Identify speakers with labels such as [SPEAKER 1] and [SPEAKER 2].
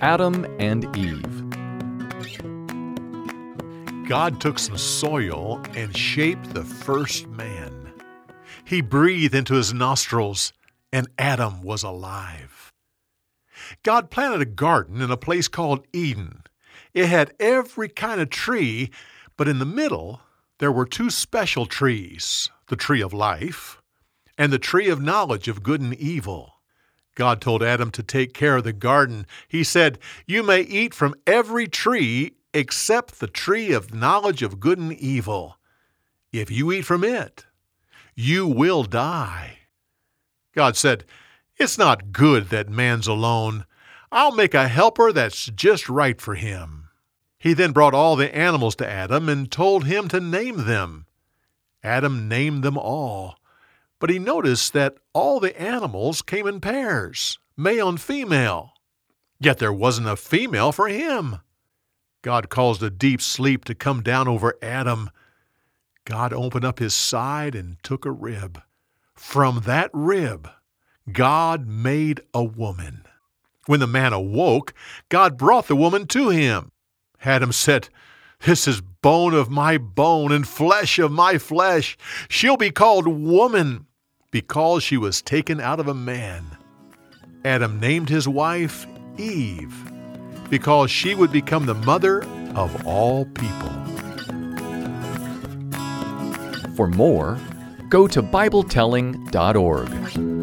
[SPEAKER 1] Adam and Eve.
[SPEAKER 2] God took some soil and shaped the first man. He breathed into his nostrils, and Adam was alive. God planted a garden in a place called Eden. It had every kind of tree, but in the middle there were two special trees the tree of life and the tree of knowledge of good and evil. God told Adam to take care of the garden. He said, You may eat from every tree except the tree of knowledge of good and evil. If you eat from it, you will die. God said, It's not good that man's alone. I'll make a helper that's just right for him. He then brought all the animals to Adam and told him to name them. Adam named them all. But he noticed that all the animals came in pairs, male and female. Yet there wasn't a female for him. God caused a deep sleep to come down over Adam. God opened up his side and took a rib. From that rib, God made a woman. When the man awoke, God brought the woman to him. Adam said, This is bone of my bone and flesh of my flesh. She'll be called woman because she was taken out of a man. Adam named his wife Eve because she would become the mother of all people.
[SPEAKER 1] For more, go to BibleTelling.org.